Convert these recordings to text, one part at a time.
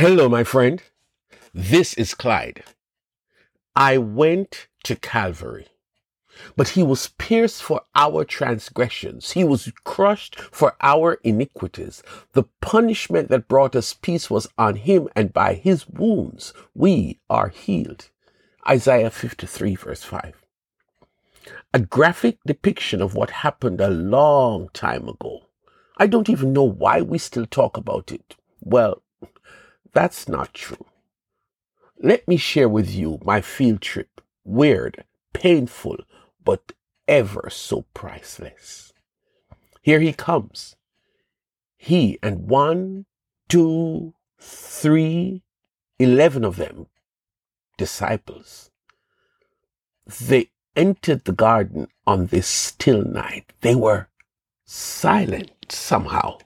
Hello, my friend. This is Clyde. I went to Calvary, but he was pierced for our transgressions. He was crushed for our iniquities. The punishment that brought us peace was on him, and by his wounds we are healed. Isaiah 53 verse 5. A graphic depiction of what happened a long time ago. I don't even know why we still talk about it. Well, that's not true. Let me share with you my field trip. Weird, painful, but ever so priceless. Here he comes. He and one, two, three, eleven of them disciples. They entered the garden on this still night. They were silent somehow.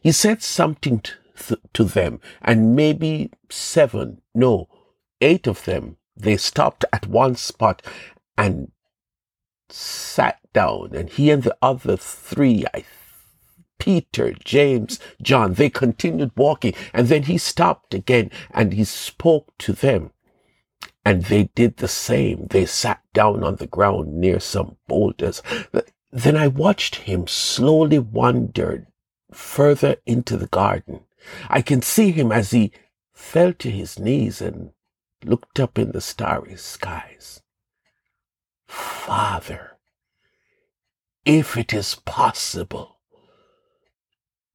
He said something to, th- to them, and maybe seven, no, eight of them, they stopped at one spot and sat down. And he and the other three, I Peter, James, John, they continued walking. And then he stopped again and he spoke to them. And they did the same. They sat down on the ground near some boulders. Then I watched him slowly wander further into the garden. I can see him as he fell to his knees and looked up in the starry skies. Father, if it is possible,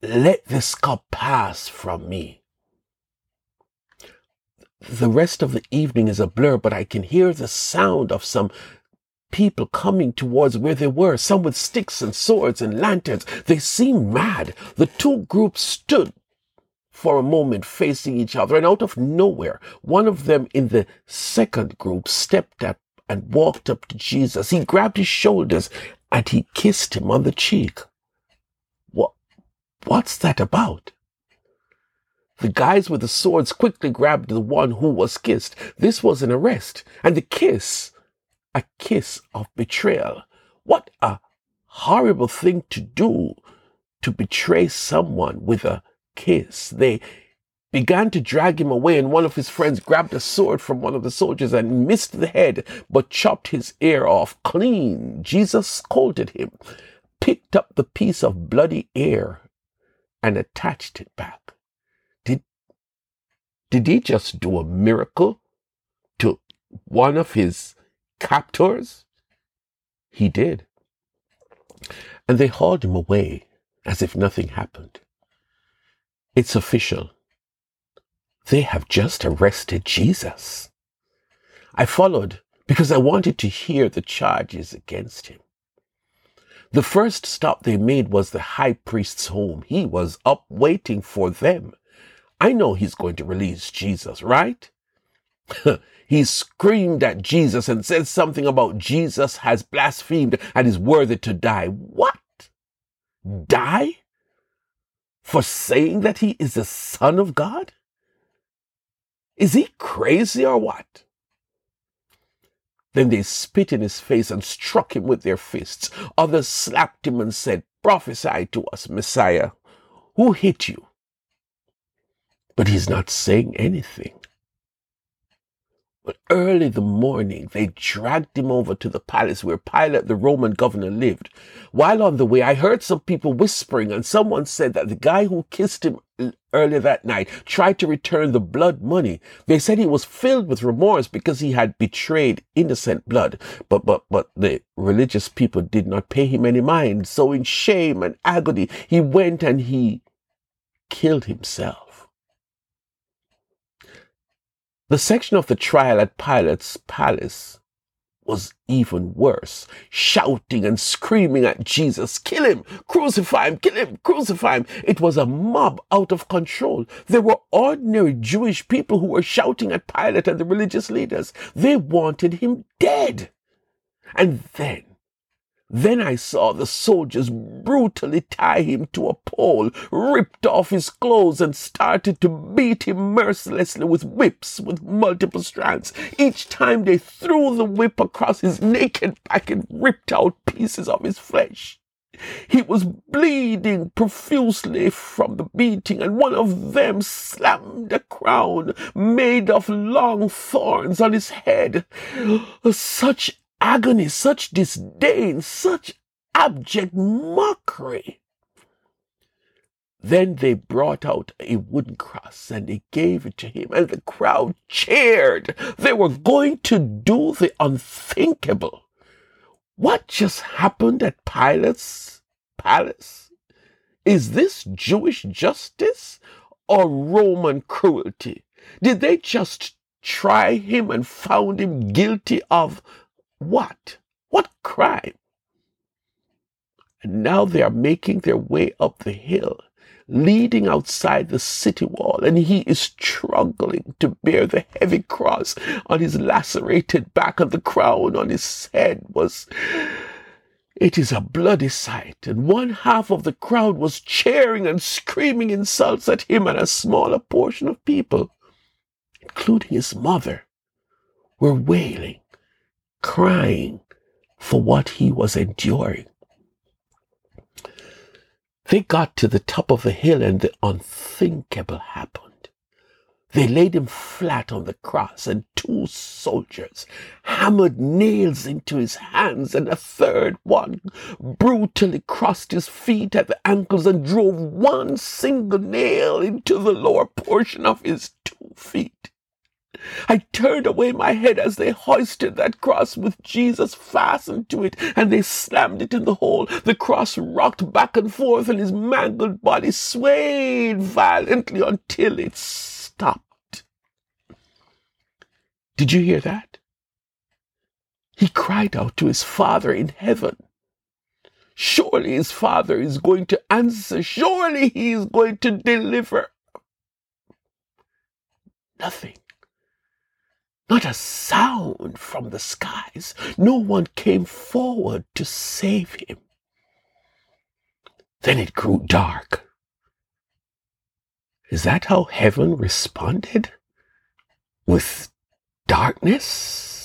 let this cup pass from me. The rest of the evening is a blur, but I can hear the sound of some people coming towards where they were, some with sticks and swords and lanterns. They seemed mad. The two groups stood for a moment facing each other, and out of nowhere, one of them in the second group stepped up and walked up to Jesus. He grabbed his shoulders and he kissed him on the cheek. What, what's that about? The guys with the swords quickly grabbed the one who was kissed. This was an arrest. And the kiss, a kiss of betrayal. What a horrible thing to do to betray someone with a kiss. They began to drag him away, and one of his friends grabbed a sword from one of the soldiers and missed the head, but chopped his ear off clean. Jesus scolded him, picked up the piece of bloody ear, and attached it back. Did did he just do a miracle to one of his captors? He did. And they hauled him away as if nothing happened. It's official. They have just arrested Jesus. I followed because I wanted to hear the charges against him. The first stop they made was the high priest's home. He was up waiting for them. I know he's going to release Jesus, right? he screamed at Jesus and said something about Jesus has blasphemed and is worthy to die. What? Die? For saying that he is the son of God? Is he crazy or what? Then they spit in his face and struck him with their fists. Others slapped him and said, Prophesy to us, Messiah. Who hit you? but he's not saying anything. But early the morning, they dragged him over to the palace where Pilate, the Roman governor, lived. While on the way, I heard some people whispering, and someone said that the guy who kissed him earlier that night tried to return the blood money. They said he was filled with remorse because he had betrayed innocent blood. But, but, but the religious people did not pay him any mind. So in shame and agony, he went and he killed himself. The section of the trial at Pilate's palace was even worse, shouting and screaming at Jesus, kill him, crucify him, kill him, crucify him. It was a mob out of control. There were ordinary Jewish people who were shouting at Pilate and the religious leaders. They wanted him dead. And then then I saw the soldiers brutally tie him to a pole, ripped off his clothes, and started to beat him mercilessly with whips with multiple strands. Each time they threw the whip across his naked back and ripped out pieces of his flesh. He was bleeding profusely from the beating, and one of them slammed a crown made of long thorns on his head. Such agony, such disdain, such abject mockery. Then they brought out a wooden cross and they gave it to him, and the crowd cheered. They were going to do the unthinkable. What just happened at Pilate's palace? Is this Jewish justice or Roman cruelty? Did they just try him and found him guilty of what? What crime? And now they are making their way up the hill leading outside the city wall, and he is struggling to bear the heavy cross on his lacerated back, and the crown on his head was. It is a bloody sight, and one half of the crowd was cheering and screaming insults at him, and a smaller portion of people, including his mother, were wailing, crying for what he was enduring. They got to the top of the hill and the unthinkable happened. They laid him flat on the cross and two soldiers hammered nails into his hands and a third one brutally crossed his feet at the ankles and drove one single nail into the lower portion of his two feet. I turned away my head as they hoisted that cross with Jesus fastened to it, and they slammed it in the hole. The cross rocked back and forth, and his mangled body swayed violently until it stopped. Did you hear that? He cried out to his Father in heaven. Surely his Father is going to answer. Surely he is going to deliver. Nothing. Not a sound from the skies. No one came forward to save him. Then it grew dark. Is that how heaven responded? With darkness?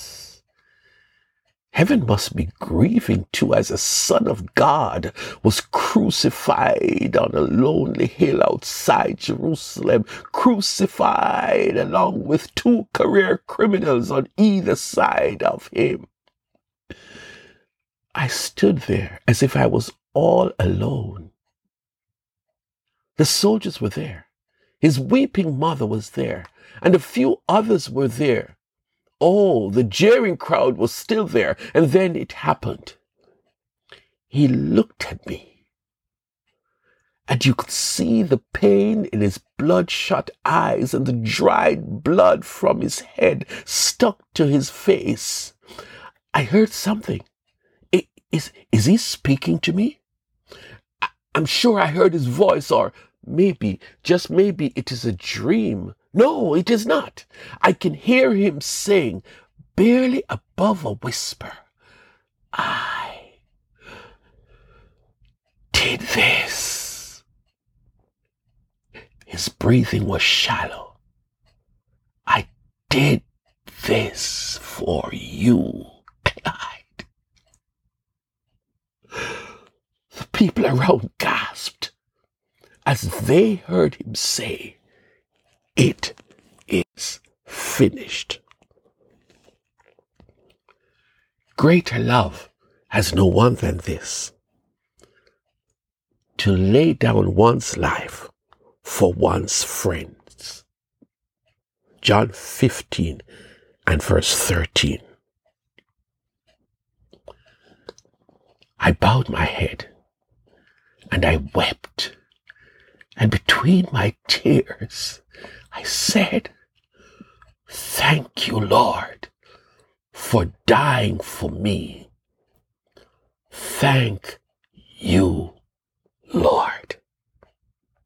Heaven must be grieving too as a son of God was crucified on a lonely hill outside Jerusalem, crucified along with two career criminals on either side of him. I stood there as if I was all alone. The soldiers were there. His weeping mother was there, and a few others were there Oh, the jeering crowd was still there, and then it happened. He looked at me, and you could see the pain in his bloodshot eyes and the dried blood from his head stuck to his face. I heard something. Is, is he speaking to me? I'm sure I heard his voice, or maybe, just maybe, it is a dream. No, it is not. I can hear him saying, barely above a whisper, I did this. His breathing was shallow. I did this for you, Clyde. The people around gasped as they heard him say, it is finished. Greater love has no one than this to lay down one's life for one's friends. John 15 and verse 13. I bowed my head and I wept, and between my tears, I said, Thank you, Lord, for dying for me. Thank you,